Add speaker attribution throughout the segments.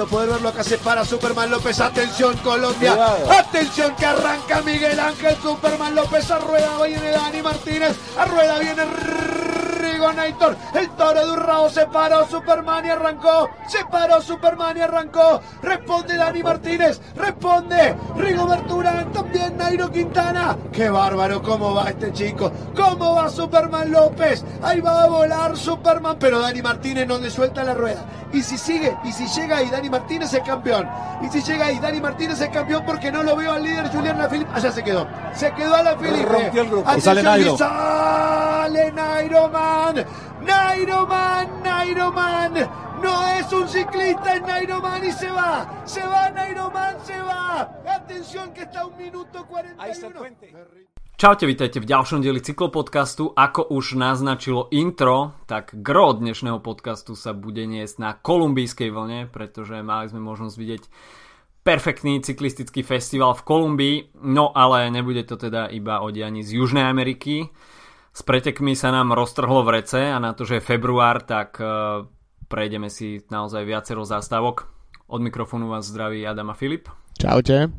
Speaker 1: lindo poder verlo acá se para Superman López. Atención Colombia. Atención que arranca Miguel Ángel Superman López. A rueda viene Dani Martínez. A rueda viene Rigo Naitor. El toro de Urrao se paró Superman y arrancó. Se paró Superman y arrancó. Responde Dani Martínez. Responde Rigo Berturán. También Nairo Quintana. Qué bárbaro cómo va este chico. Cómo va Superman López. Ahí va a volar Superman. Pero Dani Martínez no le suelta la rueda. Y si sigue, y si llega ahí, Dani Martínez es campeón. Y si llega ahí, Dani Martínez es campeón porque no lo veo al líder Julián Lafilippe. Allá se quedó. Se quedó a la Filipe.
Speaker 2: Rompió el grupo. Sale Nairo.
Speaker 1: Sale Nairo Man. Nairo Man, Nairo Man. No es un ciclista, es Nairo Man y se va. Se va Nairo Man, se va. Atención que está un minuto 41.
Speaker 3: Čaute, vítajte v ďalšom dieli cyklopodcastu. Ako už naznačilo intro, tak gro dnešného podcastu sa bude niesť na kolumbijskej vlne, pretože mali sme možnosť vidieť perfektný cyklistický festival v Kolumbii, no ale nebude to teda iba o dianí z Južnej Ameriky. S pretekmi sa nám roztrhlo v rece a na to, že je február, tak eh, prejdeme si naozaj viacero zástavok. Od mikrofónu vás zdraví Adam a Filip.
Speaker 4: Čaute.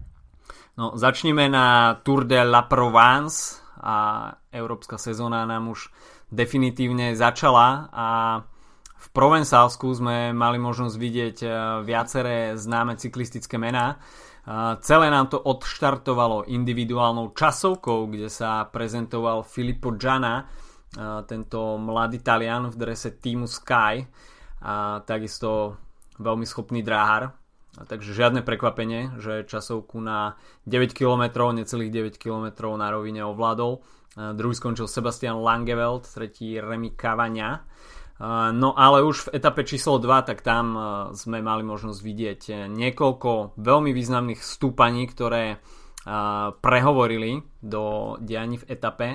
Speaker 3: No, začneme na Tour de la Provence a európska sezóna nám už definitívne začala a v Provencálsku sme mali možnosť vidieť e, viaceré známe cyklistické mená. Celé nám to odštartovalo individuálnou časovkou, kde sa prezentoval Filippo Giana, tento mladý Talian v drese týmu Sky a takisto veľmi schopný dráhar. Takže žiadne prekvapenie, že časovku na 9 km, necelých 9 km na rovine ovládol. Druhý skončil Sebastian Langeveld, tretí Remy Cavagna. No ale už v etape číslo 2, tak tam a, sme mali možnosť vidieť e, niekoľko veľmi významných stúpaní, ktoré a, prehovorili do dianí v etape,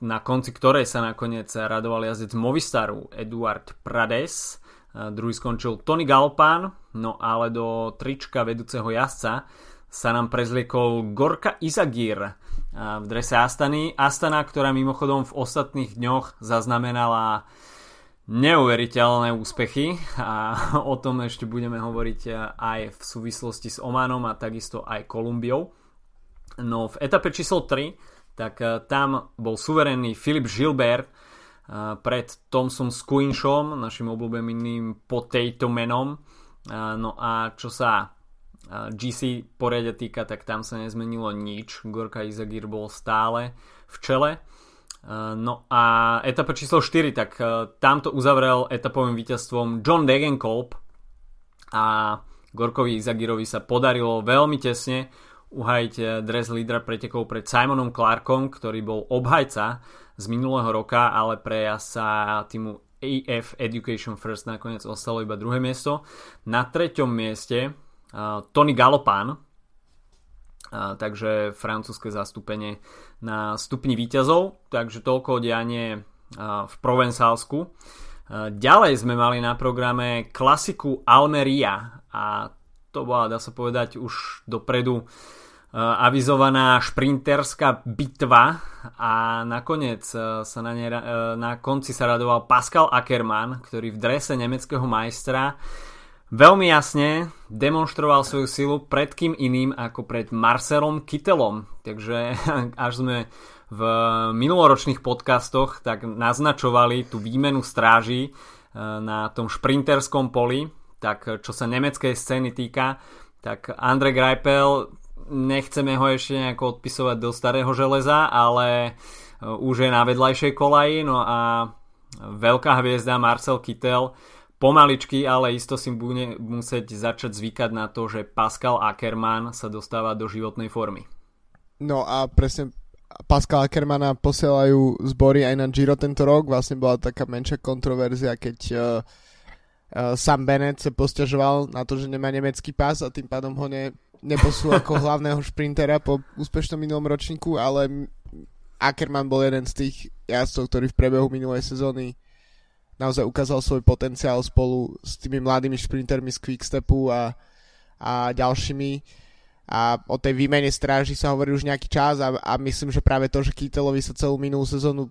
Speaker 3: na konci ktorej sa nakoniec radoval jazdec Movistaru Eduard Prades, druhý skončil Tony Galopán, no ale do trička vedúceho jazdca sa nám prezliekol Gorka Izagir v drese Astany. Astana, ktorá mimochodom v ostatných dňoch zaznamenala neuveriteľné úspechy a o tom ešte budeme hovoriť e, aj v súvislosti s Omanom a takisto aj Kolumbiou. No v etape číslo 3 tak e, tam bol suverénny Filip Gilbert e, pred Thomsom Squinchom, našim obľúbeným potato menom. No a čo sa GC poriadia týka, tak tam sa nezmenilo nič. Gorka Izagir bol stále v čele. E, No a etapa číslo 4, tak e, tamto uzavrel etapovým víťazstvom John Degenkolb a Gorkovi Izagirovi sa podarilo veľmi tesne uhajiť e, dres lídra pretekov pred Simonom Clarkom, ktorý bol obhajca z minulého roka, ale pre sa týmu AF Education First nakoniec ostalo iba druhé miesto. Na treťom mieste uh, Tony Galopán, a, takže francúzske zastúpenie na stupni výťazov, takže toľko dianie v Provencálsku. Ďalej sme mali na programe klasiku Almeria a to bola, dá sa povedať, už dopredu avizovaná šprinterská bitva a nakoniec sa na, ne, na konci sa radoval Pascal Ackermann, ktorý v drese nemeckého majstra veľmi jasne demonstroval svoju silu pred kým iným ako pred Marcelom Kittelom. Takže až sme v minuloročných podcastoch tak naznačovali tú výmenu stráží e, na tom šprinterskom poli, tak čo sa nemeckej scény týka, tak Andre Greipel nechceme ho ešte nejako odpisovať do starého železa, ale e, už je na vedľajšej kolaji, no a veľká hviezda Marcel Kittel pomaličky, ale isto si bude musieť začať zvykať na to, že Pascal Ackermann sa dostáva do životnej formy.
Speaker 4: No a presne Pascal Ackermana posielajú zbory aj na Giro tento rok. Vlastne bola taká menšia kontroverzia, keď uh, uh, Sam Bennett sa posťažoval na to, že nemá nemecký pás a tým pádom ho ne, neposú ako hlavného šprintera po úspešnom minulom ročníku, ale Ackermann bol jeden z tých jazdcov, ktorý v priebehu minulej sezóny naozaj ukázal svoj potenciál spolu s tými mladými šprintermi z Quickstepu a, a ďalšími a o tej výmene stráži sa hovorí už nejaký čas a, a myslím, že práve to, že Kittelovi sa celú minulú sezónu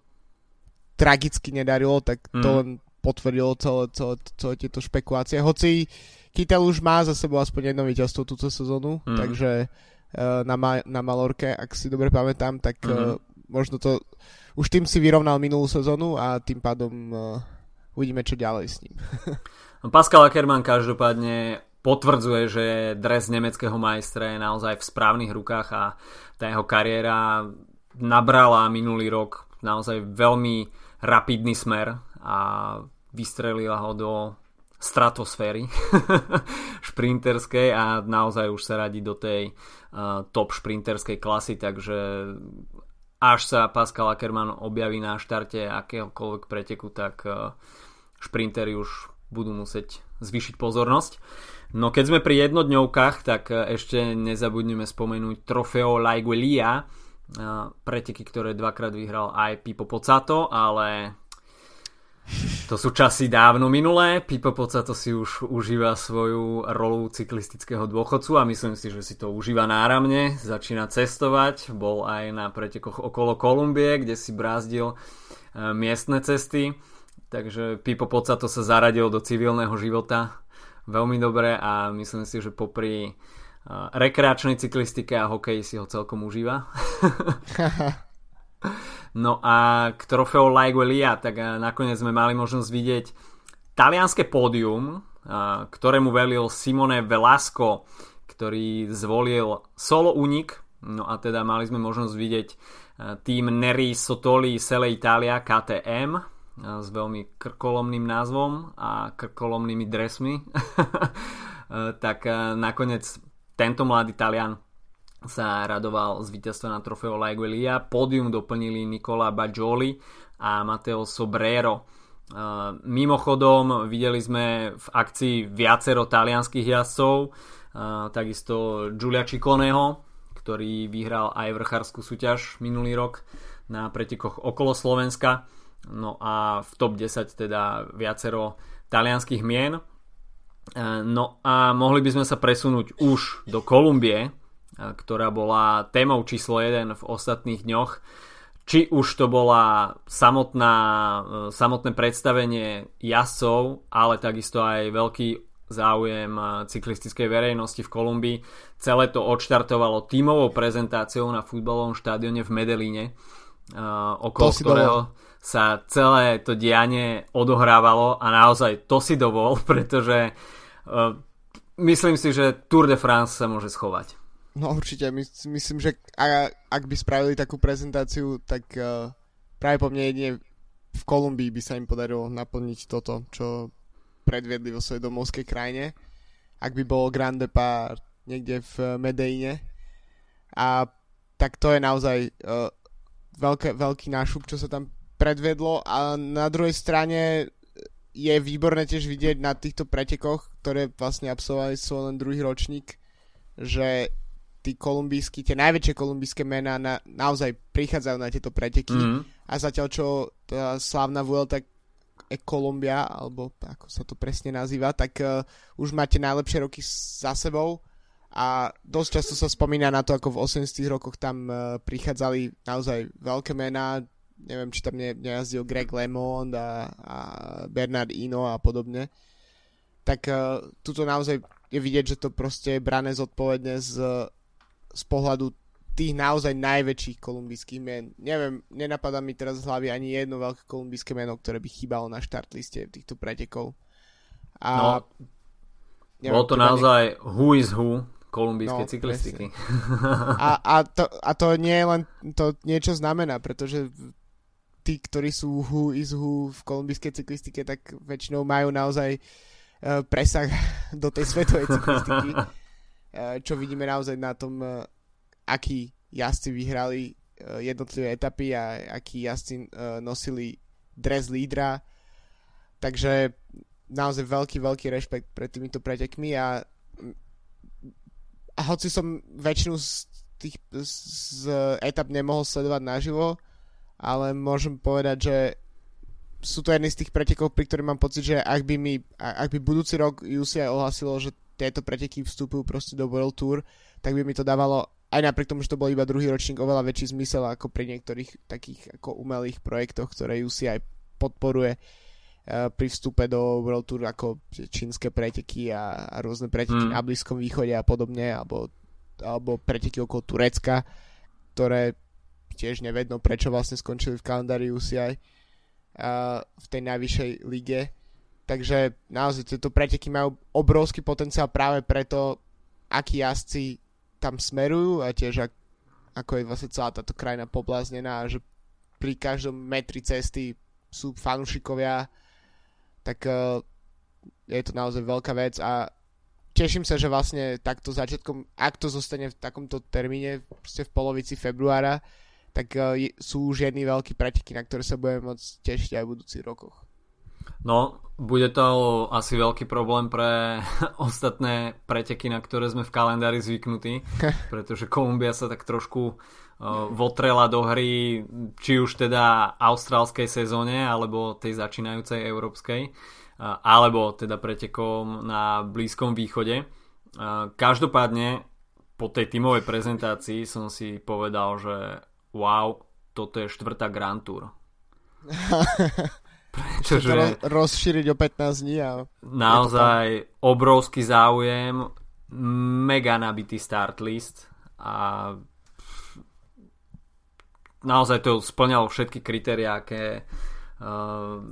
Speaker 4: tragicky nedarilo, tak to
Speaker 3: Mm.
Speaker 4: len potvrdilo celé, celé, celé tieto špekulácie. Hoci Kytel už má za sebou aspoň jedno víťazstvo túto sezónu, mm. takže uh, na, Ma- na Malorke, ak si dobre pamätám, tak mm-hmm. uh, možno to už tým si vyrovnal minulú sezónu a tým pádom uh, uvidíme, čo ďalej s ním.
Speaker 3: Pascal Ackermann každopádne potvrdzuje, že dres nemeckého majstra je naozaj v správnych rukách a tá jeho kariéra nabrala minulý rok naozaj veľmi rapidný smer a vystrelila ho do stratosféry šprinterskej a naozaj už sa radí do tej uh, top šprinterskej klasy, takže až sa Pascal Ackermann objaví na štarte akéhokoľvek preteku, tak uh, šprintery už budú musieť zvýšiť pozornosť. No keď sme pri jednodňovkách, tak uh, ešte nezabudneme spomenúť Trofeo Laiguelia, uh, preteky, ktoré dvakrát vyhral aj Pipo Pocato, ale to sú časy dávno minulé. Pipo Pocato si už užíva svoju rolu cyklistického dôchodcu a myslím si, že si to užíva náramne. Začína cestovať. Bol aj na pretekoch okolo Kolumbie, kde si brázdil e, miestne cesty. Takže Pipo Pocato sa zaradil do civilného života veľmi dobre a myslím si, že popri e, rekreačnej cyklistike a hokeji si ho celkom užíva. No a k trofeu Laiguelia, tak eh, nakoniec sme mali možnosť vidieť talianské pódium, eh, ktorému velil Simone Velasco, ktorý zvolil solo unik, no a teda mali sme možnosť vidieť eh, tým Neri Sotoli Sele Italia KTM s veľmi krkolomným názvom a krkolomnými dresmi. tak nakoniec tento mladý Talian sa radoval z víťazstva na trofeo Laiguelia. Pódium doplnili Nicola Bajoli a Matteo Sobrero. Mimochodom videli sme v akcii viacero talianských jazdcov, takisto Giulia Cicconeho, ktorý vyhral aj vrchárskú súťaž minulý rok na pretekoch okolo Slovenska. No a v top 10 teda viacero talianských mien. No a mohli by sme sa presunúť už do Kolumbie, ktorá bola témou číslo 1 v ostatných dňoch. Či už to bola samotná, e, samotné predstavenie jazdcov, ale takisto aj veľký záujem e, cyklistickej verejnosti v Kolumbii. Celé to odštartovalo tímovou prezentáciou na futbalovom štádione v Medelíne, e, okolo ktorého sa celé to dianie odohrávalo a naozaj to si dovol, pretože myslím si, že Tour de France sa môže schovať.
Speaker 4: No určite, my, myslím, že ak, by spravili takú prezentáciu, tak uh, práve po mne jedine v Kolumbii by sa im podarilo naplniť toto, čo predviedli vo svojej domovskej krajine. Ak by bol Grand Depart niekde v Medeine. A tak to je naozaj uh, veľké, veľký nášup, čo sa tam predvedlo. A na druhej strane je výborné tiež vidieť na týchto pretekoch, ktoré vlastne absolvovali svoj len druhý ročník, že tí kolumbijskí, tie najväčšie kolumbijské mená na, naozaj prichádzajú na tieto preteky mm. a zatiaľ čo tá slávna Vuelta e Kolumbia, alebo ako sa to presne nazýva, tak uh, už máte najlepšie roky za sebou a dosť často sa spomína na to, ako v 80 rokoch tam uh, prichádzali naozaj veľké mená, neviem, či tam ne, nejazdil Greg LeMond a, a Bernard Ino a podobne. Tak uh, tuto naozaj je vidieť, že to proste je brané zodpovedne z z pohľadu tých naozaj najväčších kolumbijských mien. Neviem, nenapadá mi teraz z hlavy ani jedno veľké kolumbijské meno, ktoré by chýbalo na štartliste týchto pretekov.
Speaker 3: A no, neviem, bolo to naozaj ne... who is who kolumbijskej no, cyklistiky.
Speaker 4: A, a, to, a to nie je len, to niečo znamená, pretože tí, ktorí sú who is who v kolumbijskej cyklistike, tak väčšinou majú naozaj uh, presah do tej svetovej cyklistiky. Eh, čo vidíme naozaj na tom, eh, akí jazdci vyhrali jednotlivé etapy a akí jazdci nosili dres lídra. Takže naozaj veľký, veľký rešpekt pred týmito pretekmi a, a hoci som väčšinu z tých z etap nemohol sledovať naživo, ale môžem povedať, že sú to jedny z tých pretekov, pri ktorých mám pocit, že ak by, mi, ak by budúci rok UCI ohlasilo, že tieto preteky vstupujú proste do World Tour, tak by mi to dávalo aj napriek tomu, že to bol iba druhý ročník, oveľa väčší zmysel ako pri niektorých takých ako umelých projektoch, ktoré UCI podporuje pri vstupe do World Tour ako čínske preteky a, a rôzne preteky mm. na Blízkom východe a podobne, alebo, alebo preteky okolo Turecka, ktoré tiež nevedno, prečo vlastne skončili v kalendári UCI uh, v tej najvyššej lige. Takže naozaj tieto preteky majú obrovský potenciál práve preto, akí jazdci tam smerujú a tiež ak, ako je vlastne celá táto krajina pobláznená, že pri každom metri cesty sú fanúšikovia, tak uh, je to naozaj veľká vec a teším sa, že vlastne takto začiatkom, ak to zostane v takomto termíne, proste v polovici februára, tak uh, sú už jedny veľké preteky, na ktoré sa budeme môcť tešiť aj v budúcich rokoch.
Speaker 3: No, bude to asi veľký problém pre ostatné preteky, na ktoré sme v kalendári zvyknutí, pretože Kolumbia sa tak trošku uh, votrela do hry, či už teda austrálskej sezóne, alebo tej začínajúcej európskej, uh, alebo teda pretekom na Blízkom východe. Uh, každopádne po tej tímovej prezentácii som si povedal, že wow, toto je štvrtá Grand Tour.
Speaker 4: Pretože roz, rozšíriť o 15 dní. A
Speaker 3: naozaj obrovský záujem, mega nabitý start list a naozaj to splňalo všetky kritéria, aké uh,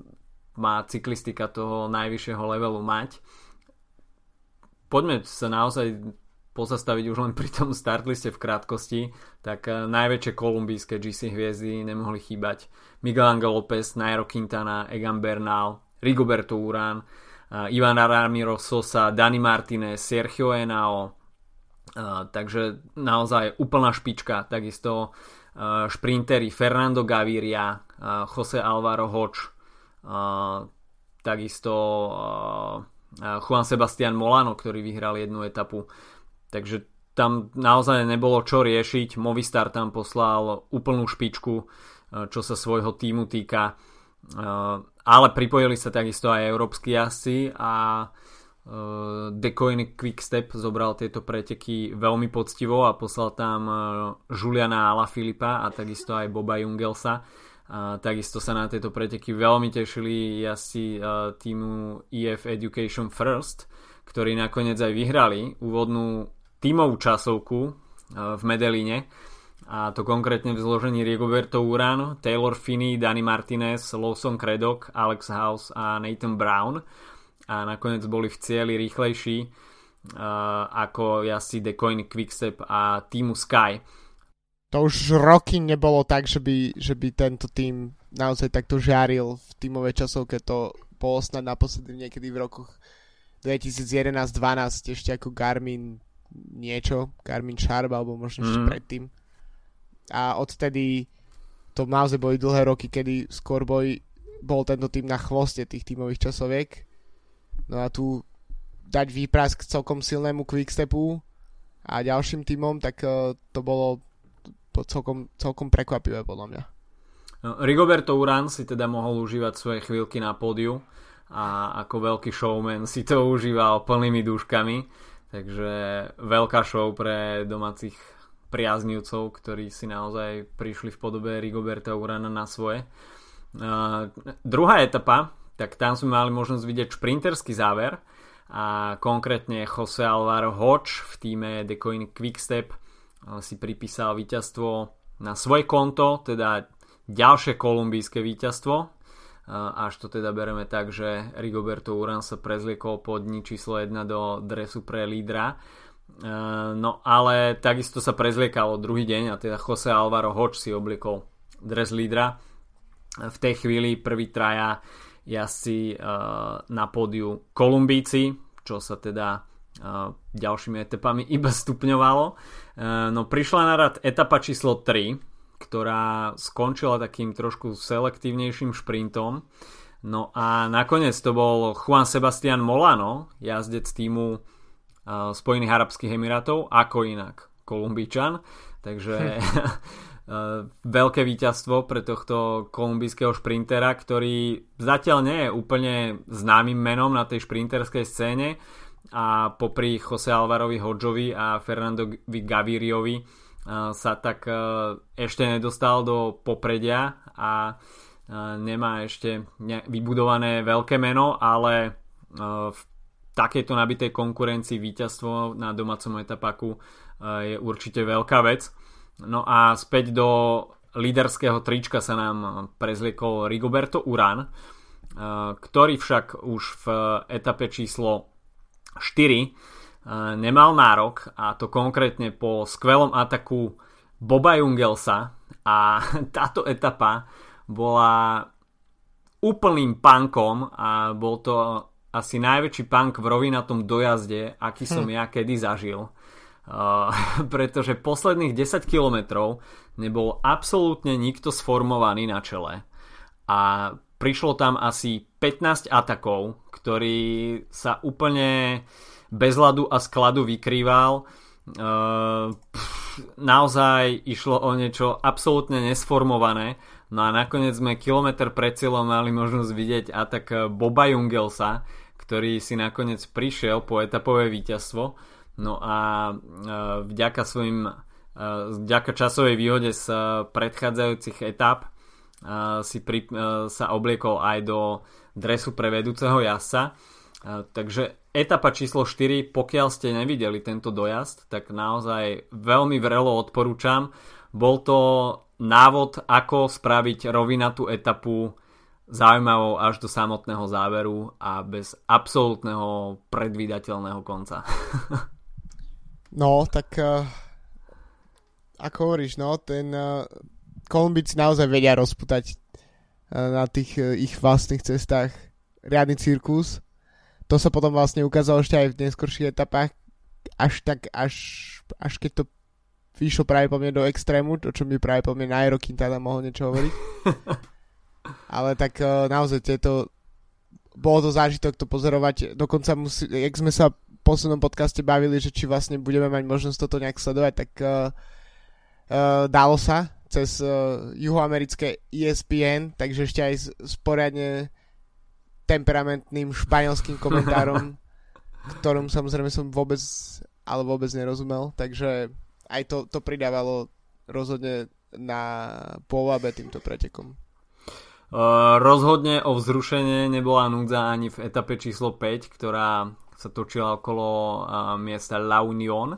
Speaker 3: má cyklistika toho najvyššieho levelu mať. Poďme sa naozaj pozastaviť už len pri tom startliste v krátkosti, tak uh, najväčšie kolumbijské GC hviezdy nemohli chýbať. Miguel Angel López, Nairo Quintana, Egan Bernal, Rigoberto Urán, uh, Ivan Ramiro Sosa, Dani Martinez, Sergio Henao, uh, takže naozaj úplná špička, takisto šprintery Fernando Gaviria, Jose Alvaro Hoč, takisto Juan Sebastian Molano, ktorý vyhral jednu etapu. Takže tam naozaj nebolo čo riešiť. Movistar tam poslal úplnú špičku Eh, čo sa svojho týmu týka. Eh, ale pripojili sa takisto aj európsky jazdci a Decoin Quickstep zobral tieto preteky veľmi poctivo a poslal tam Juliana Filipa a takisto aj Boba Jungelsa. A takisto sa na tieto preteky veľmi tešili jazdci týmu EF Education First, ktorí nakoniec aj vyhrali úvodnú tímovú časovku v Medeline a to konkrétne v zložení Rigoberto Urán, Taylor Finney, Danny Martinez, Lawson Craddock, Alex House a Nathan Brown a nakoniec boli v cieli rýchlejší uh, ako jazdci Decoin Quickstep a týmu Sky.
Speaker 4: To už roky nebolo tak, že by, že by tento tým naozaj takto žáril v tímovej časovke. To bolo snad naposledy niekedy v rokoch 2011-12 ešte ako Garmin niečo, Garmin Sharp alebo možno mm. predtým a odtedy to naozaj boli dlhé roky, kedy skôr boj bol tento tým na chvoste tých tímových časoviek. No a tu dať výprask celkom silnému quickstepu a ďalším týmom, tak uh, to bolo to celkom, celkom prekvapivé podľa mňa.
Speaker 3: No, Rigoberto Urán si teda mohol užívať svoje chvíľky na pódiu a ako veľký showman si to užíval plnými dúškami, takže veľká show pre domácich priaznivcov, ktorí si naozaj prišli v podobe Rigoberta Urana na svoje. Uh, druhá etapa, tak tam sme mali možnosť vidieť šprinterský záver a konkrétne Jose Alvaro Hodge v týme Decoin Quickstep si pripísal víťazstvo na svoje konto, teda ďalšie kolumbijské víťazstvo, až to teda bereme tak, že Rigoberto Uran sa prezliekol pod dní číslo 1 do dresu pre lídra Eh, no ale takisto sa prezliekalo druhý deň a teda Jose Alvaro Hoč si obliekol dres lídra. V tej chvíli prvý traja jazdci uh, na pódiu Kolumbíci, čo sa teda uh, ďalšími etapami iba stupňovalo. No prišla na rad etapa číslo 3, ktorá skončila takým trošku selektívnejším šprintom. No a nakoniec to bol Juan Sebastian Molano, jazdec týmu Spojených Arabských Emirátov, ako inak Kolumbíčan. Takže veľké víťazstvo pre tohto kolumbijského šprintera, ktorý zatiaľ nie je úplne známym menom na tej šprinterskej scéne a popri Jose Alvarovi Hodžovi a Fernandovi Gaviriovi sa tak ešte nedostal do popredia a nemá ešte vybudované veľké meno, ale v takejto nabitej konkurencii víťazstvo na domácom etapaku je určite veľká vec. No a späť do líderského trička sa nám prezliekol Rigoberto Uran, ktorý však už v etape číslo 4 nemal nárok a to konkrétne po skvelom ataku Boba Jungelsa a táto etapa bola úplným punkom a bol to asi najväčší punk v rovinatom dojazde, aký som hm. ja kedy zažil. Uh, pretože posledných 10 kilometrov nebol absolútne nikto sformovaný na čele a prišlo tam asi 15 atakov, ktorý sa úplne bez ľadu a skladu vykrýval. Pff, naozaj išlo o niečo absolútne nesformované No a nakoniec sme kilometr pred cieľom mali možnosť vidieť atak Boba Jungelsa, ktorý si nakoniec prišiel po etapové víťazstvo. No a e, vďaka svojim e, vďaka časovej výhode z predchádzajúcich etap e, si pri, sa obliekol aj do dresu pre vedúceho jazdca. Takže etapa číslo 4, pokiaľ ste nevideli tento dojazd, tak naozaj veľmi vrelo odporúčam. Bol to návod, ako spraviť rovinatú etapu zaujímavou až do samotného záveru a bez absolútneho predvídateľného konca.
Speaker 4: no, tak uh, ako hovoríš, no, ten uh, Kolumbici naozaj vedia rozputať uh, na tých uh, ich vlastných cestách riadny cirkus. To sa potom vlastne ukázalo ešte aj v neskorších etapách, až tak, až, až keď to vyšlo práve po mne do extrému, o čom by práve po mne Nairo Quintana mohol niečo hovoriť. Ale tak uh, naozaj tieto bolo to zážitok to pozorovať. Dokonca musí, jak sme sa v poslednom podcaste bavili, že či vlastne budeme mať možnosť toto nejak sledovať, tak uh, uh, dalo sa cez uh, juhoamerické ESPN, takže ešte aj s, s poriadne temperamentným španielským komentárom, ktorom samozrejme som vôbec ale vôbec nerozumel, takže aj to, to pridávalo rozhodne na pôvabe týmto pretekom.
Speaker 3: Uh, rozhodne o vzrušenie nebola núdza ani v etape číslo 5, ktorá sa točila okolo uh, miesta La Union.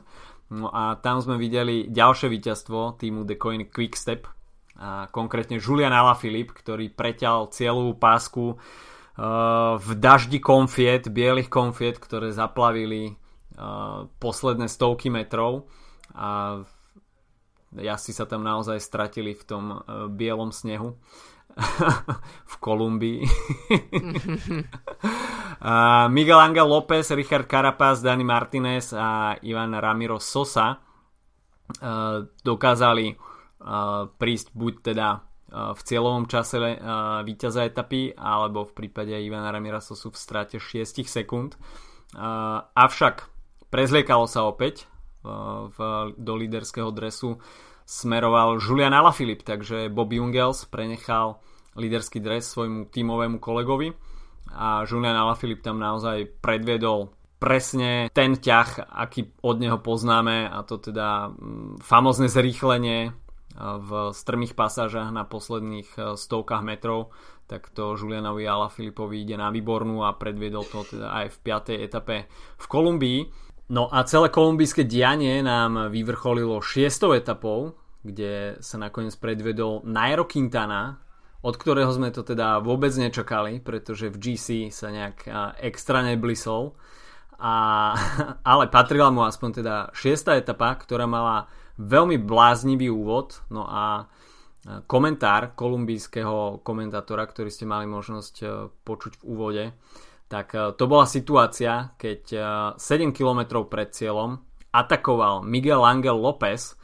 Speaker 3: No a tam sme videli ďalšie víťazstvo týmu The Coin Quickstep, a konkrétne Julian Alaphilippe, ktorý preťal cieľovú pásku uh, v daždi konfiet, bielých konfiet, ktoré zaplavili uh, posledné stovky metrov a jazdci sa tam naozaj stratili v tom uh, bielom snehu v Kolumbii. Miguel Angel López, Richard Carapaz, Dani Martinez a Ivan Ramiro Sosa dokázali prísť buď teda v cieľovom čase víťaza etapy alebo v prípade Ivana Ramira Sosu v strate 6 sekúnd. Avšak prezliekalo sa opäť do líderského dresu smeroval Julian Alaphilippe, takže Bob Jungels prenechal líderský dres svojmu tímovému kolegovi a Julian Alaphilippe tam naozaj predviedol presne ten ťah, aký od neho poznáme a to teda mm, famozne zrýchlenie v strmých pasážach na posledných e, stovkách metrov tak to Julianovi Alaphilippovi ide na výbornú a predviedol to teda aj v 5. etape v Kolumbii No a celé kolumbijské dianie nám vyvrcholilo 6. etapou, kde sa nakoniec predvedol Nairo Quintana, od ktorého sme to teda vôbec nečakali, pretože v GC sa nejak extra neblisol. A, ale patrila mu aspoň teda 6. etapa, ktorá mala veľmi bláznivý úvod. No a komentár kolumbijského komentátora, ktorý ste mali možnosť počuť v úvode, tak e, to bola situácia, keď 7 e, km pred cieľom atakoval Miguel Angel López, e,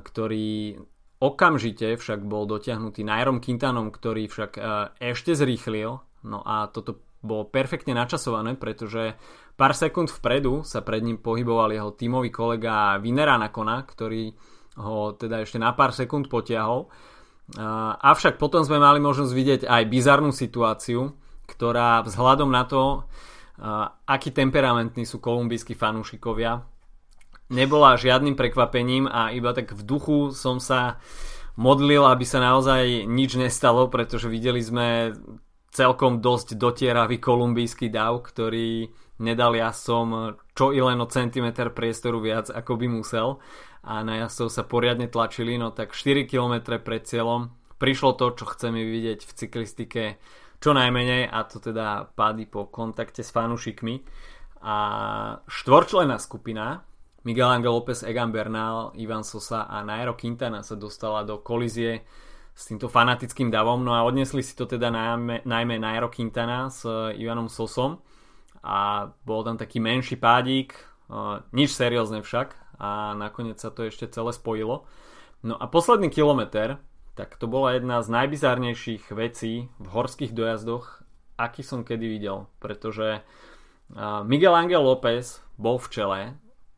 Speaker 3: ktorý okamžite však bol dotiahnutý Nairom Quintanom, ktorý však ešte zrýchlil. No a toto bolo perfektne načasované, pretože pár sekúnd vpredu sa pred ním pohyboval jeho tímový kolega Vinera Nakona, ktorý ho teda ešte na pár sekúnd potiahol. Avšak potom sme mali možnosť vidieť aj bizarnú situáciu, ktorá vzhľadom na to, aký temperamentní sú kolumbijskí fanúšikovia, nebola žiadnym prekvapením a iba tak v duchu som sa modlil, aby sa naozaj nič nestalo, pretože videli sme celkom dosť dotieravý kolumbijský dav, ktorý nedal jazdcom čo i len o centimeter priestoru viac, ako by musel. A na jazdcov sa poriadne tlačili, no tak 4 km pred cieľom prišlo to, čo chceme vidieť v cyklistike čo najmenej a to teda pády po kontakte s fanúšikmi. A štvorčlená skupina Miguel Angel López, Egan Bernal, Ivan Sosa a Nairo Quintana sa dostala do kolízie s týmto fanatickým davom. No a odnesli si to teda najmä, najmä Nairo Quintana s Ivanom Sosom a bol tam taký menší pádík, nič seriózne však a nakoniec sa to ešte celé spojilo. No a posledný kilometr, tak to bola jedna z najbizárnejších vecí v horských dojazdoch, aký som kedy videl, pretože Miguel Angel López bol v čele,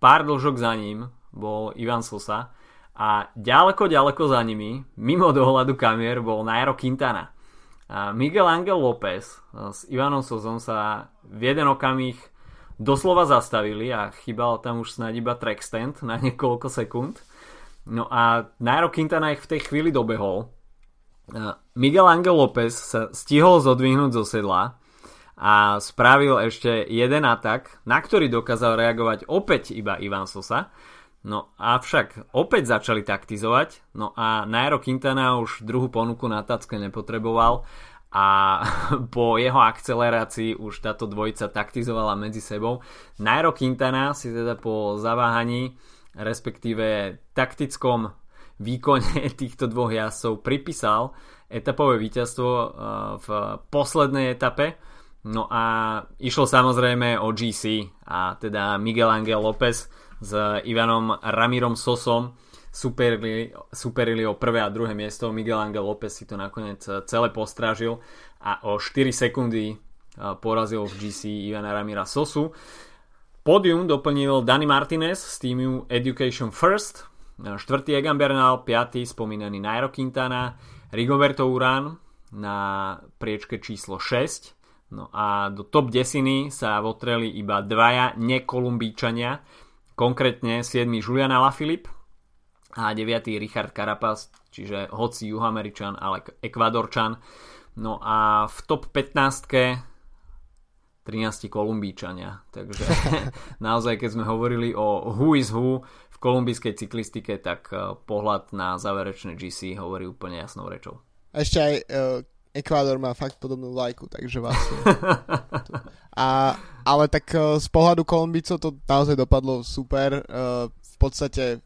Speaker 3: pár dlžok za ním bol Ivan Sosa a ďaleko, ďaleko za nimi, mimo dohľadu kamier, bol Nairo Quintana. A Miguel Angel López s Ivanom Sosom sa v jeden okamih doslova zastavili a chýbal tam už snáď iba track stand na niekoľko sekúnd. No a Nairo Quintana ich v tej chvíli dobehol. Miguel Angel López sa stihol zodvihnúť zo sedla a spravil ešte jeden atak, na ktorý dokázal reagovať opäť iba Ivan Sosa. No avšak opäť začali taktizovať, no a Nairo Quintana už druhú ponuku na tacke nepotreboval a po jeho akcelerácii už táto dvojica taktizovala medzi sebou. Nairo Quintana si teda po zaváhaní, respektíve taktickom výkone týchto dvoch jazdcov pripísal etapové víťazstvo eh, v poslednej etape No a išlo samozrejme o GC a teda Miguel Angel López s Ivanom Ramírom Sosom superili, superili o prvé a druhé miesto. Miguel Angel López si to nakoniec celé postrážil a o 4 sekundy porazil v GC Ivana Ramíra Sosu. Pódium doplnil Dani Martinez z týmu Education First, štvrtý Egan Bernal, piatý spomínaný Nairo Quintana, Rigoberto Urán na priečke číslo 6, No a do top desiny sa votreli iba dvaja nekolumbíčania, konkrétne 7. Julian Alaphilippe a 9. Richard Carapaz, čiže hoci juhoameričan, ale ekvadorčan. No a v top 15 13 kolumbíčania. Takže naozaj, keď sme hovorili o who is who v kolumbijskej cyklistike, tak eh, pohľad na záverečné GC hovorí úplne jasnou rečou.
Speaker 4: Ešte aj uh, Ekvádor má fakt podobnú vlajku, takže vlastne... A, ale tak uh, z pohľadu Kolumbicov to naozaj dopadlo super. Uh, v podstate,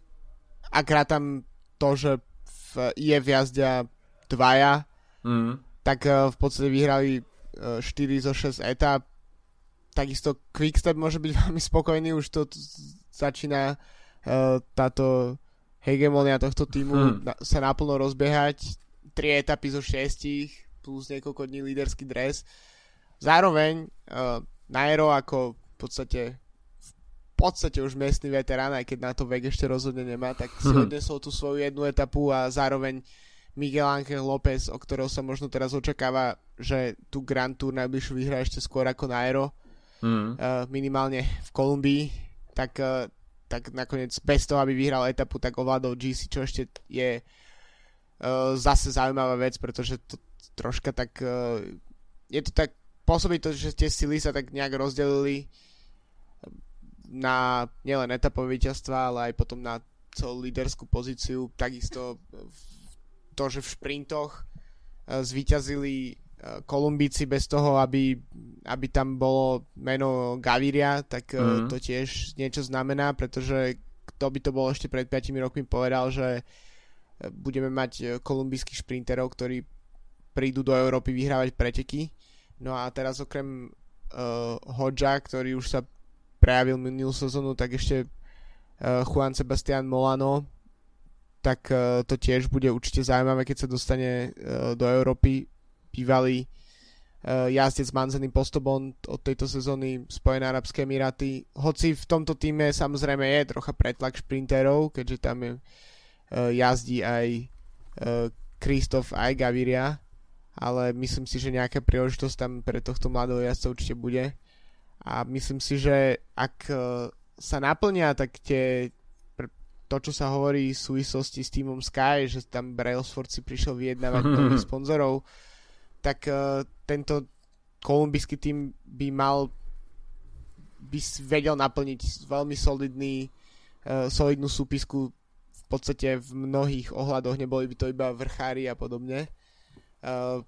Speaker 4: ak tam to, že v, je v jazdia dvaja, mm. tak uh, v podstate vyhrali uh, 4 zo 6 etap. Takisto Quickstep môže byť veľmi spokojný, už to začína táto hegemonia tohto týmu na, sa naplno rozbiehať. 3 etapy zo 6 plus niekoľko dní líderský dres. Zároveň uh, Nairo ako v podstate v podstate už miestny veterán, aj keď na to vek ešte rozhodne nemá, tak si mhm. odnesol tú svoju jednu etapu a zároveň Miguel Ángel López, o ktorého sa možno teraz očakáva, že tú Grand Tour najbližšiu vyhrá ešte skôr ako Nairo, mm. uh, minimálne v Kolumbii, tak, uh, tak nakoniec bez toho, aby vyhral etapu, tak ovládol GC, čo ešte je uh, zase zaujímavá vec, pretože to, troška tak... Uh, je to tak... Pôsobí to, že tie sily sa tak nejak rozdelili na nielen etapové víťazstva, ale aj potom na celú líderskú pozíciu. Takisto to, že v šprintoch uh, zvíťazili Kolumbíci bez toho, aby, aby tam bolo meno Gaviria, tak uh, mm. to tiež niečo znamená, pretože kto by to bol ešte pred 5 rokmi povedal, že budeme mať kolumbijských šprinterov, ktorí prídu do Európy vyhrávať preteky. No a teraz okrem uh, Hodža, ktorý už sa prejavil minulú sezónu, tak ešte uh, Juan Sebastian Molano, tak uh, to tiež bude určite zaujímavé, keď sa dostane uh, do Európy. Bývalý uh, jazdec Manzený Postobon od tejto sezóny Spojené Arabské Emiráty. Hoci v tomto týme samozrejme je trocha pretlak šprinterov, keďže tam je, uh, jazdí aj Kristof uh, aj Gaviria, ale myslím si, že nejaká príležitosť tam pre tohto mladého jazdca určite bude. A myslím si, že ak e, sa naplnia tak tie to, čo sa hovorí v súvislosti s týmom Sky, že tam Brailsford si prišiel vyjednávať nových sponzorov, tak uh, tento kolumbijský tým by mal by vedel naplniť veľmi solidný uh, solidnú súpisku v podstate v mnohých ohľadoch. Neboli by to iba vrchári a podobne uh,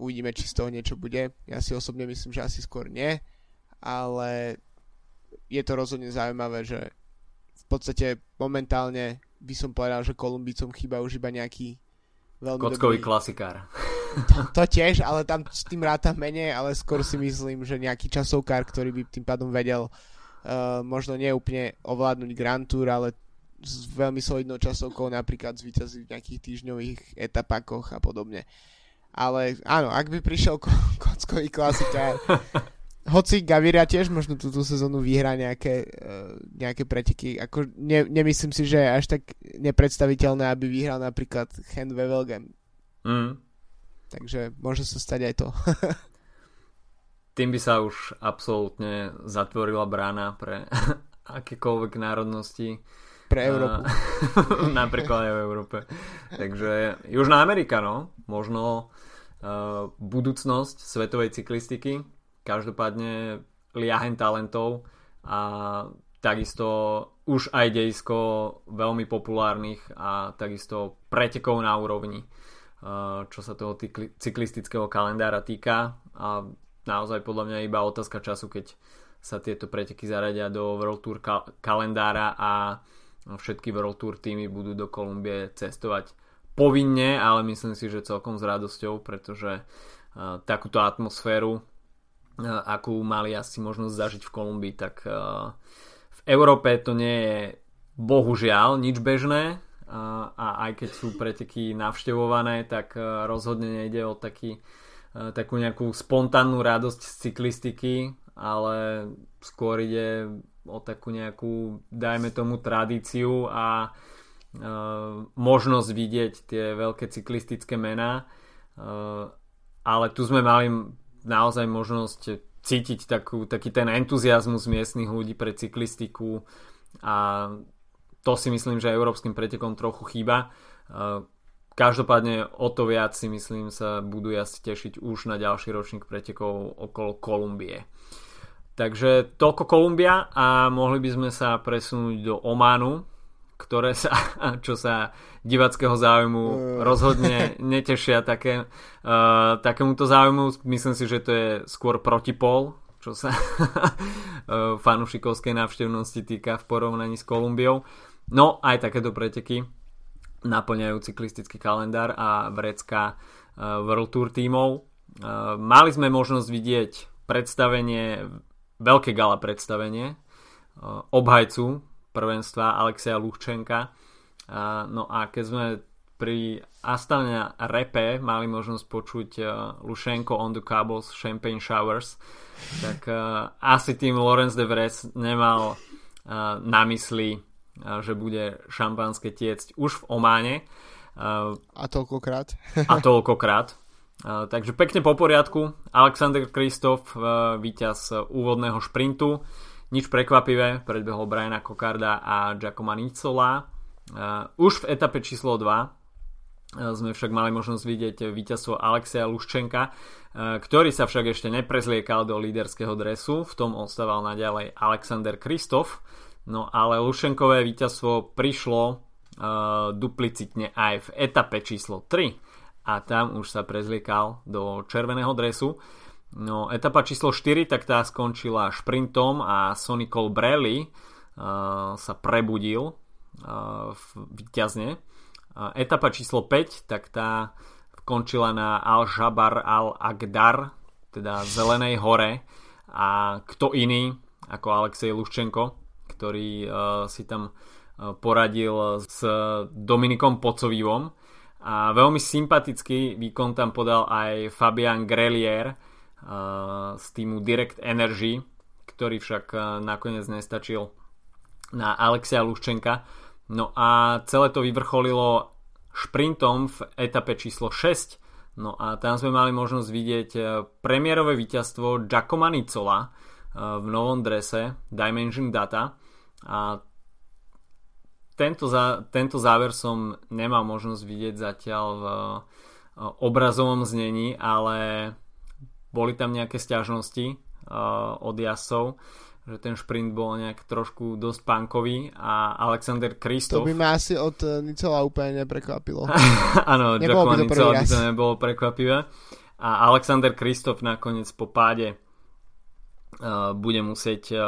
Speaker 4: uvidíme či z toho niečo bude ja si osobne myslím, že asi skôr nie ale je to rozhodne zaujímavé, že podstate momentálne by som povedal, že Kolumbicom chýba už iba nejaký
Speaker 3: veľmi Kockový dobrý... klasikár.
Speaker 4: To, to tiež, ale tam s tým ráta menej, ale skôr si myslím, že nejaký časovkár, ktorý by tým pádom vedel uh, možno nie úplne ovládnuť Grand Tour, ale s veľmi solidnou časovkou napríklad zvýťaziť v nejakých týždňových etapákoch a podobne. Ale áno, ak by prišiel ko- kockový klasikár, hoci Gaviria tiež možno túto sezónu vyhrá nejaké, uh, nejaké preteky. Ako ne, nemyslím si, že je až tak nepredstaviteľné, aby vyhral napríklad Hen Wevelgem. Mm. Takže môže sa stať aj to.
Speaker 3: Tým by sa už absolútne zatvorila brána pre akékoľvek národnosti.
Speaker 4: Pre Európu.
Speaker 3: napríklad aj v Európe. Takže Južná Amerika, no. Možno uh, budúcnosť svetovej cyklistiky Každopádne liahen talentov a takisto už aj dejsko veľmi populárnych a takisto pretekov na úrovni, čo sa toho cyklistického kalendára týka a naozaj podľa mňa iba otázka času, keď sa tieto preteky zaradia do World Tour kalendára a všetky World Tour týmy budú do Kolumbie cestovať povinne, ale myslím si, že celkom s radosťou, pretože takúto atmosféru akú mali asi možnosť zažiť v Kolumbii, tak v Európe to nie je bohužiaľ nič bežné a aj keď sú preteky navštevované, tak rozhodne nejde o taký, takú nejakú spontánnu radosť z cyklistiky, ale skôr ide o takú nejakú, dajme tomu, tradíciu a možnosť vidieť tie veľké cyklistické mená. Ale tu sme mali naozaj možnosť cítiť takú, taký ten entuziasmus miestnych ľudí pre cyklistiku a to si myslím, že európskym pretekom trochu chýba. Každopádne o to viac si myslím sa budú asi tešiť už na ďalší ročník pretekov okolo Kolumbie. Takže toľko Kolumbia a mohli by sme sa presunúť do Ománu, ktoré sa, čo sa divackého záujmu uh. rozhodne netešia také, uh, takémuto záujmu. Myslím si, že to je skôr protipol, čo sa uh, fanušikovskej návštevnosti týka v porovnaní s Kolumbiou. No aj takéto preteky naplňajú cyklistický kalendár a vrecká uh, World Tour tímov. Uh, mali sme možnosť vidieť predstavenie, veľké gala predstavenie uh, obhajcu prvenstva Alexia Luchčenka. No a keď sme pri Astana Repe mali možnosť počuť uh, Lušenko on the Cables Champagne Showers, tak asi tým Lorenz de Vres nemal na mysli, že bude šampanské tiecť už v Ománe.
Speaker 4: A toľkokrát.
Speaker 3: a toľkokrát. Takže pekne po poriadku. Alexander Kristof, uh, víťaz úvodného šprintu. Nič prekvapivé, predbehol Briana Kokarda a Giacomo Nicola. Uh, už v etape číslo 2 uh, sme však mali možnosť vidieť víťazstvo Alexia Luščenka, ktorý sa však ešte neprezliekal do líderského dresu, v tom ostával naďalej Alexander Kristof, no ale Lušenkové víťazstvo prišlo duplicitne aj v etape číslo 3 a tam už sa prezliekal do červeného dresu. No, etapa číslo 4, tak tá skončila šprintom a Sonny Colbrelli uh, sa prebudil uh, výťazne. Uh, etapa číslo 5, tak tá skončila na Al-Jabar Al-Agdar, teda Zelenej hore a kto iný ako Alexej Luščenko, ktorý uh, si tam uh, poradil s Dominikom Pocovívom a veľmi sympatický výkon tam podal aj Fabian Grelier, z týmu Direct Energy, ktorý však nakoniec nestačil na Alexia Luščenka. No a celé to vyvrcholilo šprintom v etape číslo 6. No a tam sme mali možnosť vidieť premiérové víťazstvo Giacomo Nicola v novom drese Dimension Data. A tento, za, tento záver som nemal možnosť vidieť zatiaľ v obrazovom znení, ale boli tam nejaké stiažnosti od jasov, že ten šprint bol nejak trošku dosť punkový a Alexander Kristof...
Speaker 4: To by ma asi od Nicola úplne neprekvapilo.
Speaker 3: Áno, Giacomo Nicola by to nebolo prekvapivé. A Alexander Kristof nakoniec po páde uh, bude musieť uh,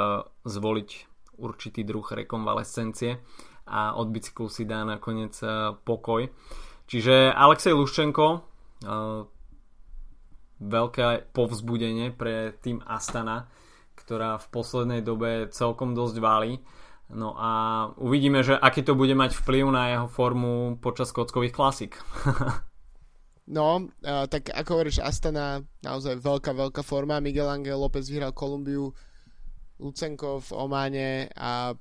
Speaker 3: zvoliť určitý druh rekonvalescencie a od bicyklu si dá nakoniec uh, pokoj. Čiže Alexej Luščenko uh, veľké povzbudenie pre tým Astana, ktorá v poslednej dobe celkom dosť válí. No a uvidíme, že aký to bude mať vplyv na jeho formu počas kockových klasik.
Speaker 4: no, tak ako hovoríš, Astana naozaj veľká, veľká forma. Miguel Angel López vyhral Kolumbiu, Lucenko v Ománe a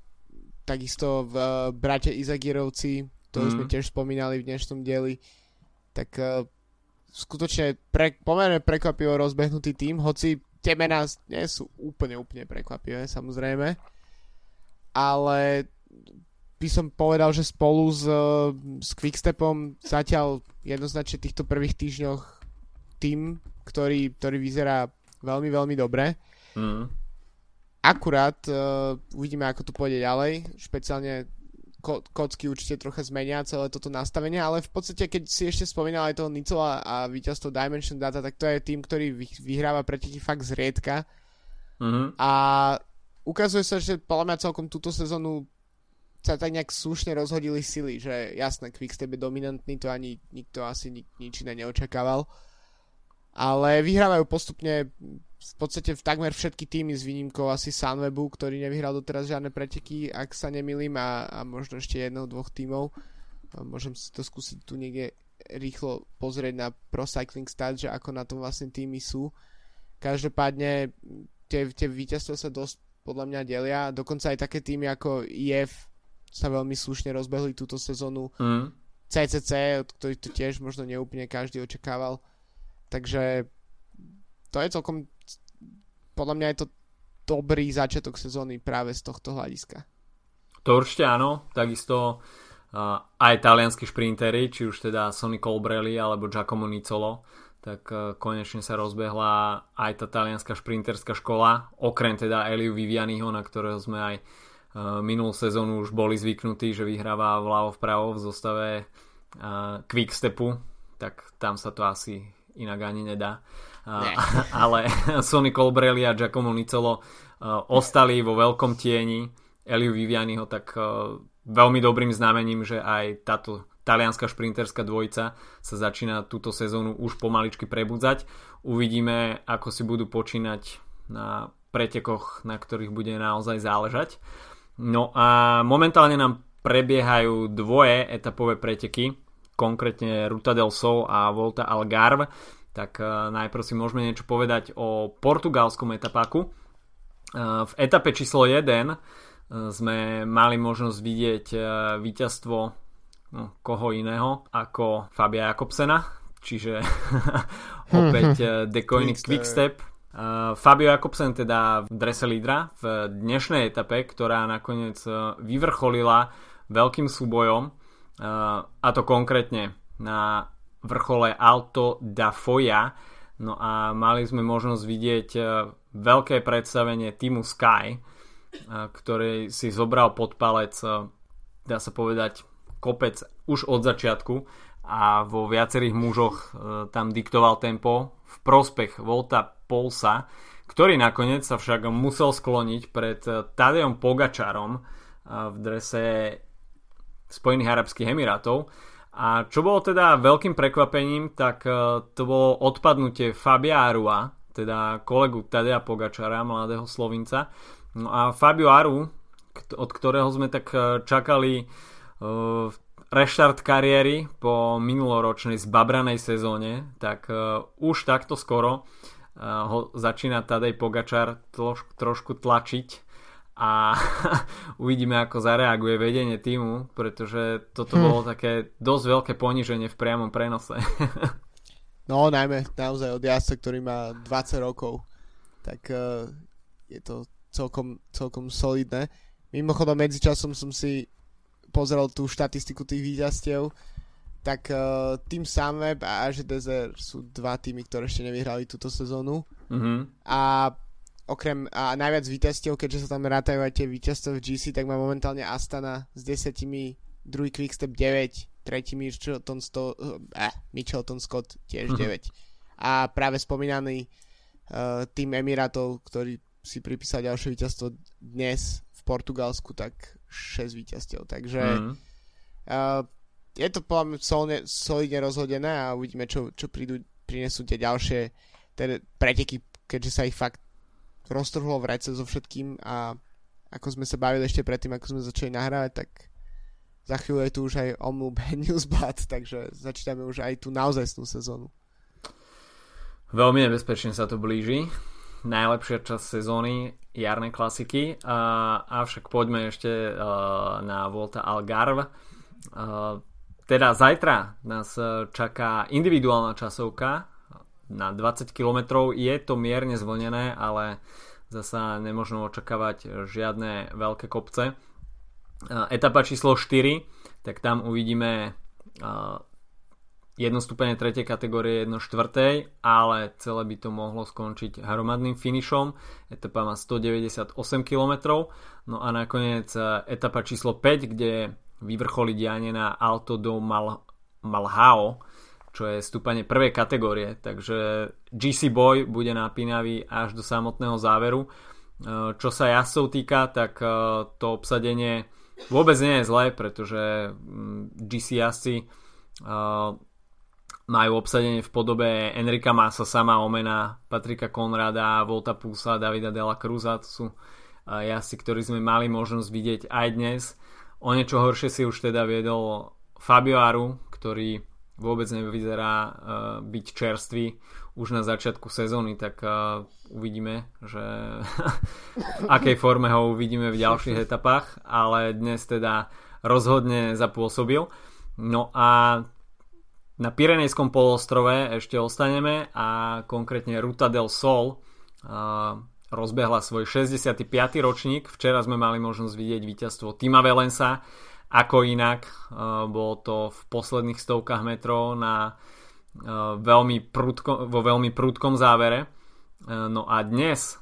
Speaker 4: takisto v uh, Brate Izagirovci, to mm. sme tiež spomínali v dnešnom dieli. Tak uh, skutočne pre, pomerne prekvapivo rozbehnutý tým, hoci tie mená nie sú úplne, úplne prekvapivé, samozrejme. Ale by som povedal, že spolu s, s Quickstepom zatiaľ jednoznačne týchto prvých týždňoch tým, ktorý, ktorý vyzerá veľmi, veľmi dobre. Mm. Akurát uh, uvidíme, ako to pôjde ďalej, špeciálne ko- kocky určite trocha zmenia celé toto nastavenie, ale v podstate keď si ešte spomínal aj toho Nicola a víťazstvo Dimension Data, tak to je tým, ktorý vyhráva preteky fakt zriedka. Mm-hmm. A ukazuje sa, že podľa mňa celkom túto sezónu sa tak nejak slušne rozhodili sily, že jasné, Quickstep je dominantný, to ani nikto asi nik, nič iné neočakával. Ale vyhrávajú postupne v podstate v takmer všetky týmy s výnimkou asi Sunwebu, ktorý nevyhral doteraz žiadne preteky, ak sa nemilím, a, a možno ešte jedného, dvoch tímov. Môžem si to skúsiť tu niekde rýchlo pozrieť na Pro Cycling Stats, že ako na tom vlastne týmy sú. Každopádne tie, tie víťazstva sa dosť podľa mňa delia. Dokonca aj také týmy ako IF sa veľmi slušne rozbehli túto sezónu. Mm. CCC, od ktorých to tiež možno neúplne každý očakával. Takže to je celkom podľa mňa je to dobrý začiatok sezóny práve z tohto hľadiska.
Speaker 3: To určite áno, takisto uh, aj talianskí šprintery, či už teda Sonny Colbrelli alebo Giacomo Nicolo, tak uh, konečne sa rozbehla aj tá talianská šprinterská škola, okrem teda Eliu Vivianiho, na ktorého sme aj uh, minulú sezónu už boli zvyknutí, že vyhráva vľavo vpravo v zostave uh, Quickstepu, tak tam sa to asi inak ani nedá. ale Sonny Colbrelli a Giacomo Nicolo ostali vo veľkom tieni Eliu Vivianiho, tak veľmi dobrým znamením, že aj táto talianská šprinterská dvojica sa začína túto sezónu už pomaličky prebudzať. Uvidíme, ako si budú počínať na pretekoch, na ktorých bude naozaj záležať. No a momentálne nám prebiehajú dvoje etapové preteky, konkrétne Ruta del Sol a Volta Algarve tak uh, najprv si môžeme niečo povedať o portugalskom etapáku. Uh, v etape číslo 1 uh, e, sme mali možnosť vidieť víťazstvo no, koho iného ako Fabia Jakobsena, čiže opäť uh, The Koenig Quickstep. Uh, Fabio Jakobsen teda v drese lídra v dnešnej etape, ktorá nakoniec vyvrcholila veľkým súbojom a to konkrétne na vrchole Alto da Foja. No a mali sme možnosť vidieť e, veľké predstavenie týmu Sky, e, ktorý si zobral pod palec, e, dá sa povedať, kopec už od začiatku a vo viacerých mužoch tam diktoval tempo v prospech Volta Polsa, ktorý nakoniec sa však musel skloniť pred Tadejom Pogačarom v drese Spojených Arabských Emirátov, a čo bolo teda veľkým prekvapením, tak e, to bolo odpadnutie Fabia Arua, teda kolegu Tadea Pogačara, mladého Slovinca. No a Fabio Aru, od ktorého sme tak e, čakali uh, reštart kariéry po minuloročnej zbabranej sezóne, tak už takto skoro ho začína Tadej Pogačar troš, trošku tlačiť a uvidíme, ako zareaguje vedenie týmu, pretože toto hm. bolo také dosť veľké poníženie v priamom prenose.
Speaker 4: no, najmä naozaj od jazdca, ktorý má 20 rokov, tak uh, je to celkom, celkom solidné. Mimochodom, medzičasom som si pozrel tú štatistiku tých víťazstiev, tak uh, Team Sunweb a Desert sú dva týmy, ktoré ešte nevyhrali túto sezónu.
Speaker 3: Mm-hmm.
Speaker 4: A okrem a najviac víťazstiev, keďže sa tam rátajú aj tie víťazstva v GC, tak má momentálne Astana s desiatimi, druhý Quickstep 9, tretí Mitchelton, sto, eh, Mitchelton Scott tiež mm-hmm. 9. A práve spomínaný uh, tým Emirátov, ktorý si pripísal ďalšie víťazstvo dnes v Portugalsku, tak 6 víťazstiev. Takže mm-hmm. uh, je to podľa mňa solidne rozhodené a uvidíme, čo, čo prídu, prinesú tie ďalšie teda preteky, keďže sa ich fakt roztrhlo v rece so všetkým a ako sme sa bavili ešte predtým, ako sme začali nahrávať, tak za chvíľu je tu už aj Omlub Newsblad, takže začíname už aj tú naozajstnú sezónu.
Speaker 3: Veľmi nebezpečne sa to blíži. Najlepšia časť sezóny, jarné klasiky. Uh, avšak poďme ešte uh, na Volta Algarve. Uh, teda zajtra nás čaká individuálna časovka na 20 km. Je to mierne zvlnené, ale zasa nemôžno očakávať žiadne veľké kopce. Etapa číslo 4, tak tam uvidíme jedno stupenie 3. kategórie, jedno 4. ale celé by to mohlo skončiť hromadným finišom. Etapa má 198 km. No a nakoniec etapa číslo 5, kde vyvrcholí dianie na Alto do Mal- Malhao, čo je stúpanie prvej kategórie, takže GC Boy bude napínavý až do samotného záveru. E, čo sa jazdcov týka, tak e, to obsadenie vôbec nie je zlé, pretože mm, GC jazdci e, majú obsadenie v podobe Enrika Masa, sama Omena, Patrika Konrada, Volta Pusa, Davida Dela Cruza, to sú jazdci, ktorí sme mali možnosť vidieť aj dnes. O niečo horšie si už teda viedol Fabio Aru, ktorý vôbec nevyzerá uh, byť čerstvý už na začiatku sezóny, tak uh, uvidíme, že v akej forme ho uvidíme v ďalších etapách, ale dnes teda rozhodne zapôsobil. No a na Pirenejskom polostrove ešte ostaneme a konkrétne Ruta del Sol uh, rozbehla svoj 65. ročník. Včera sme mali možnosť vidieť víťazstvo Tima Velensa ako inak, uh, bolo to v posledných stovkách metrov na uh, veľmi prudko, vo veľmi prudkom závere. Uh, no a dnes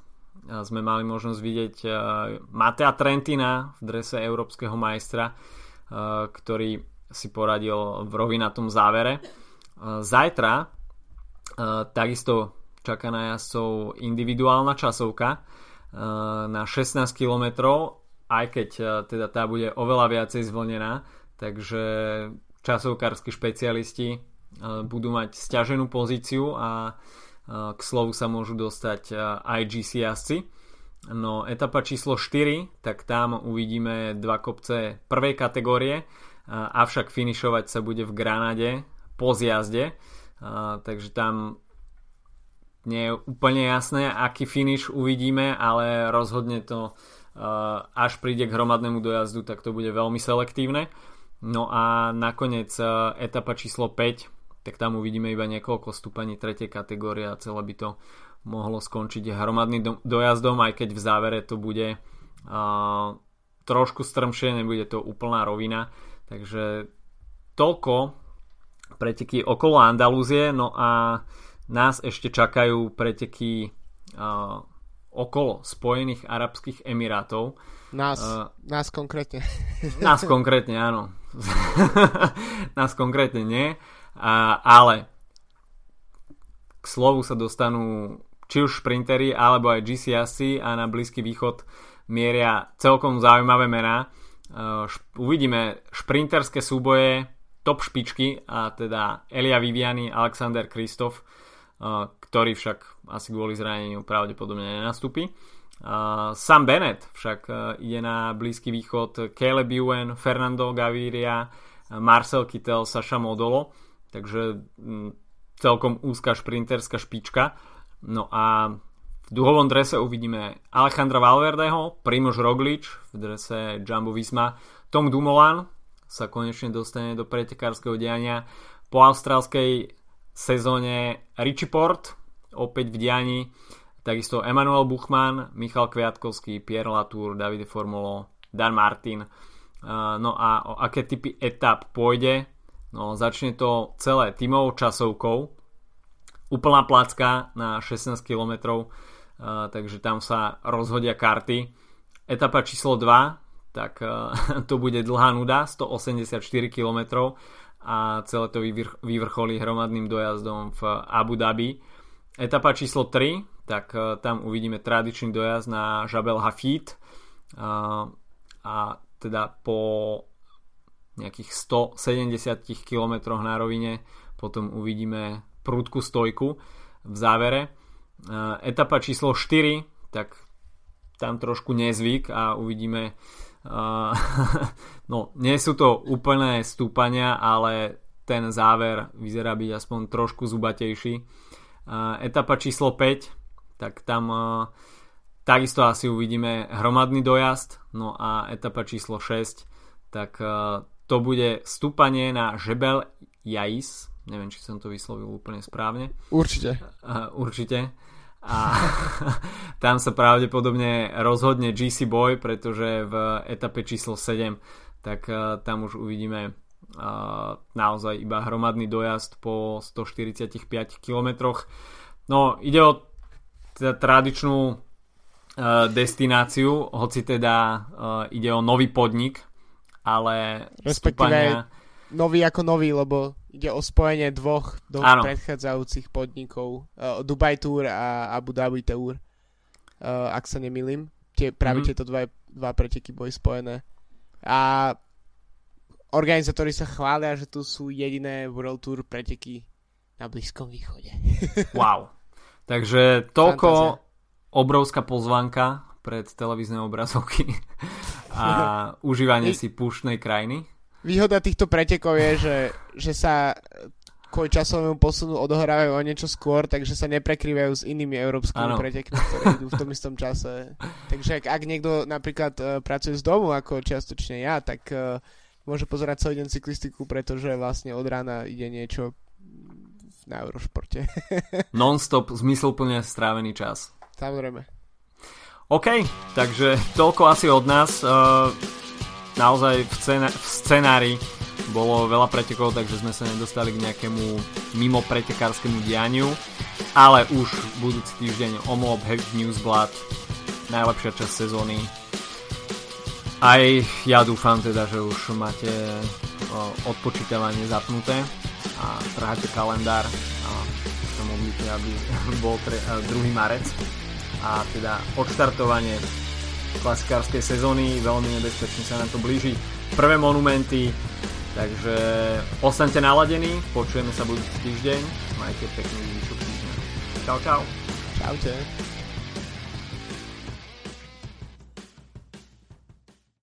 Speaker 3: sme mali možnosť vidieť Matea Trentina v drese európskeho majstra, ktorý si poradil v rovinatom závere. Zajtra takisto čaká na jazdcov individuálna časovka na 16 kilometrov aj keď e, teda tá bude oveľa viacej zvlnená, takže časovkársky špecialisti e, budú mať stiaženú pozíciu a e, k slovu sa môžu dostať aj GC jazdci. No etapa číslo 4, tak tam uvidíme dva kopce prvej kategórie, avšak finišovať sa bude v Granade po zjazde, takže tam nie je úplne jasné, aký finish uvidíme, ale rozhodne to až príde k hromadnému dojazdu, tak to bude veľmi selektívne. No a nakoniec e, etapa číslo 5, tak tam uvidíme iba niekoľko stúpaní 3. kategórie a celé by to mohlo skončiť hromadným dojazdom, aj keď v závere to bude uh, trošku strmšie, nebude to úplná rovina. Takže toľko preteky okolo Andalúzie, no a nás ešte čakajú preteky uh, okolo Spojených Arabských Emirátov.
Speaker 4: Nás, uh, nás konkrétne.
Speaker 3: nás konkrétne, áno. nás konkrétne nie. Uh, ale k slovu sa dostanú či už šprintery alebo aj GCSC a na Blízky východ mieria celkom zaujímavé mená. Uh, šp- uvidíme šprinterské súboje top špičky a teda Elia Viviani, Alexander Kristof ktorý však asi kvôli zraneniu pravdepodobne nenastúpi. Sam Bennett však e, ide na Blízky východ Caleb Ewan, Fernando Gaviria, Marcel Kittel, Saša Modolo, takže celkom úzka šprinterská špička. No a v duhovom drese uvidíme Alejandra Valverdeho, Primož Roglič v drese Jumbo Visma, Tom Dumoulin sa konečne dostane do pretekárskeho diania po austrálskej sezóne Richie Port, opäť v diani, takisto Emanuel Buchmann, Michal Kviatkovský, Pierre Latour, Davide Formulo, Dan Martin No a o aké typy etap pôjde? No začne to celé tímovou časovkou. Úplná placka na 16 km, takže tam sa rozhodia karty. Etapa číslo 2, tak to bude dlhá nuda, 184 km a celé to vyvrcholí hromadným dojazdom v Abu Dhabi. Etapa číslo 3, tak tam uvidíme tradičný dojazd na Jabal Hafid a teda po nejakých 170 km na rovine potom uvidíme prúdku stojku v závere. Etapa číslo 4, tak tam trošku nezvyk a uvidíme no, nie sú to úplné stúpania, ale ten záver vyzerá byť aspoň trošku zubatejší. Etapa číslo 5, tak tam takisto asi uvidíme hromadný dojazd, no a etapa číslo 6, tak to bude stúpanie na Žebel Jais, neviem, či som to vyslovil úplne správne.
Speaker 4: Určite.
Speaker 3: určite a tam sa pravdepodobne rozhodne GC Boy, pretože v etape číslo 7 tak tam už uvidíme naozaj iba hromadný dojazd po 145 km. No ide o teda tradičnú uh, destináciu, hoci teda uh, ide o nový podnik, ale
Speaker 4: Respektíve stúpania... nový ako nový, lebo ide o spojenie dvoch, dvoch ano. predchádzajúcich podnikov, uh, Dubai Tour a Abu Dhabi Tour, uh, ak sa nemýlim. Tie, práve mm-hmm. tieto dva, dva preteky boli spojené. A organizátori sa chvália, že tu sú jediné World Tour preteky na Blízkom východe.
Speaker 3: wow. Takže toľko Fantázia. obrovská pozvanka pred televízne obrazovky a užívanie si púštnej krajiny.
Speaker 4: Výhoda týchto pretekov je, že, že sa kvôli časovému posunu odohrávajú o niečo skôr, takže sa neprekrývajú s inými európskymi ano. pretekmi, ktoré idú v tom istom čase. Takže ak, ak niekto napríklad uh, pracuje z domu, ako čiastočne ja, tak uh, môže pozerať celý deň cyklistiku, pretože vlastne od rána ide niečo na Eurošporte.
Speaker 3: Non-stop, zmysluplne strávený čas.
Speaker 4: Samozrejme.
Speaker 3: OK, takže toľko asi od nás. Uh, naozaj v, scén- v scenári bolo veľa pretekov, takže sme sa nedostali k nejakému mimo pretekárskému dianiu. Ale už budúci týždeň Omlop Heavy Newsblad, najlepšia časť sezóny. Aj ja dúfam teda, že už máte odpočítavanie zapnuté a trháte kalendár a sa modlíte, aby bol 2. marec a teda odštartovanie klasikárskej sezóny, veľmi nebezpečne sa na to blíži. Prvé monumenty, takže ostaňte naladení, počujeme sa budúci týždeň, majte pekný zvyšok týždňa. Čau, čau.
Speaker 4: Čaute.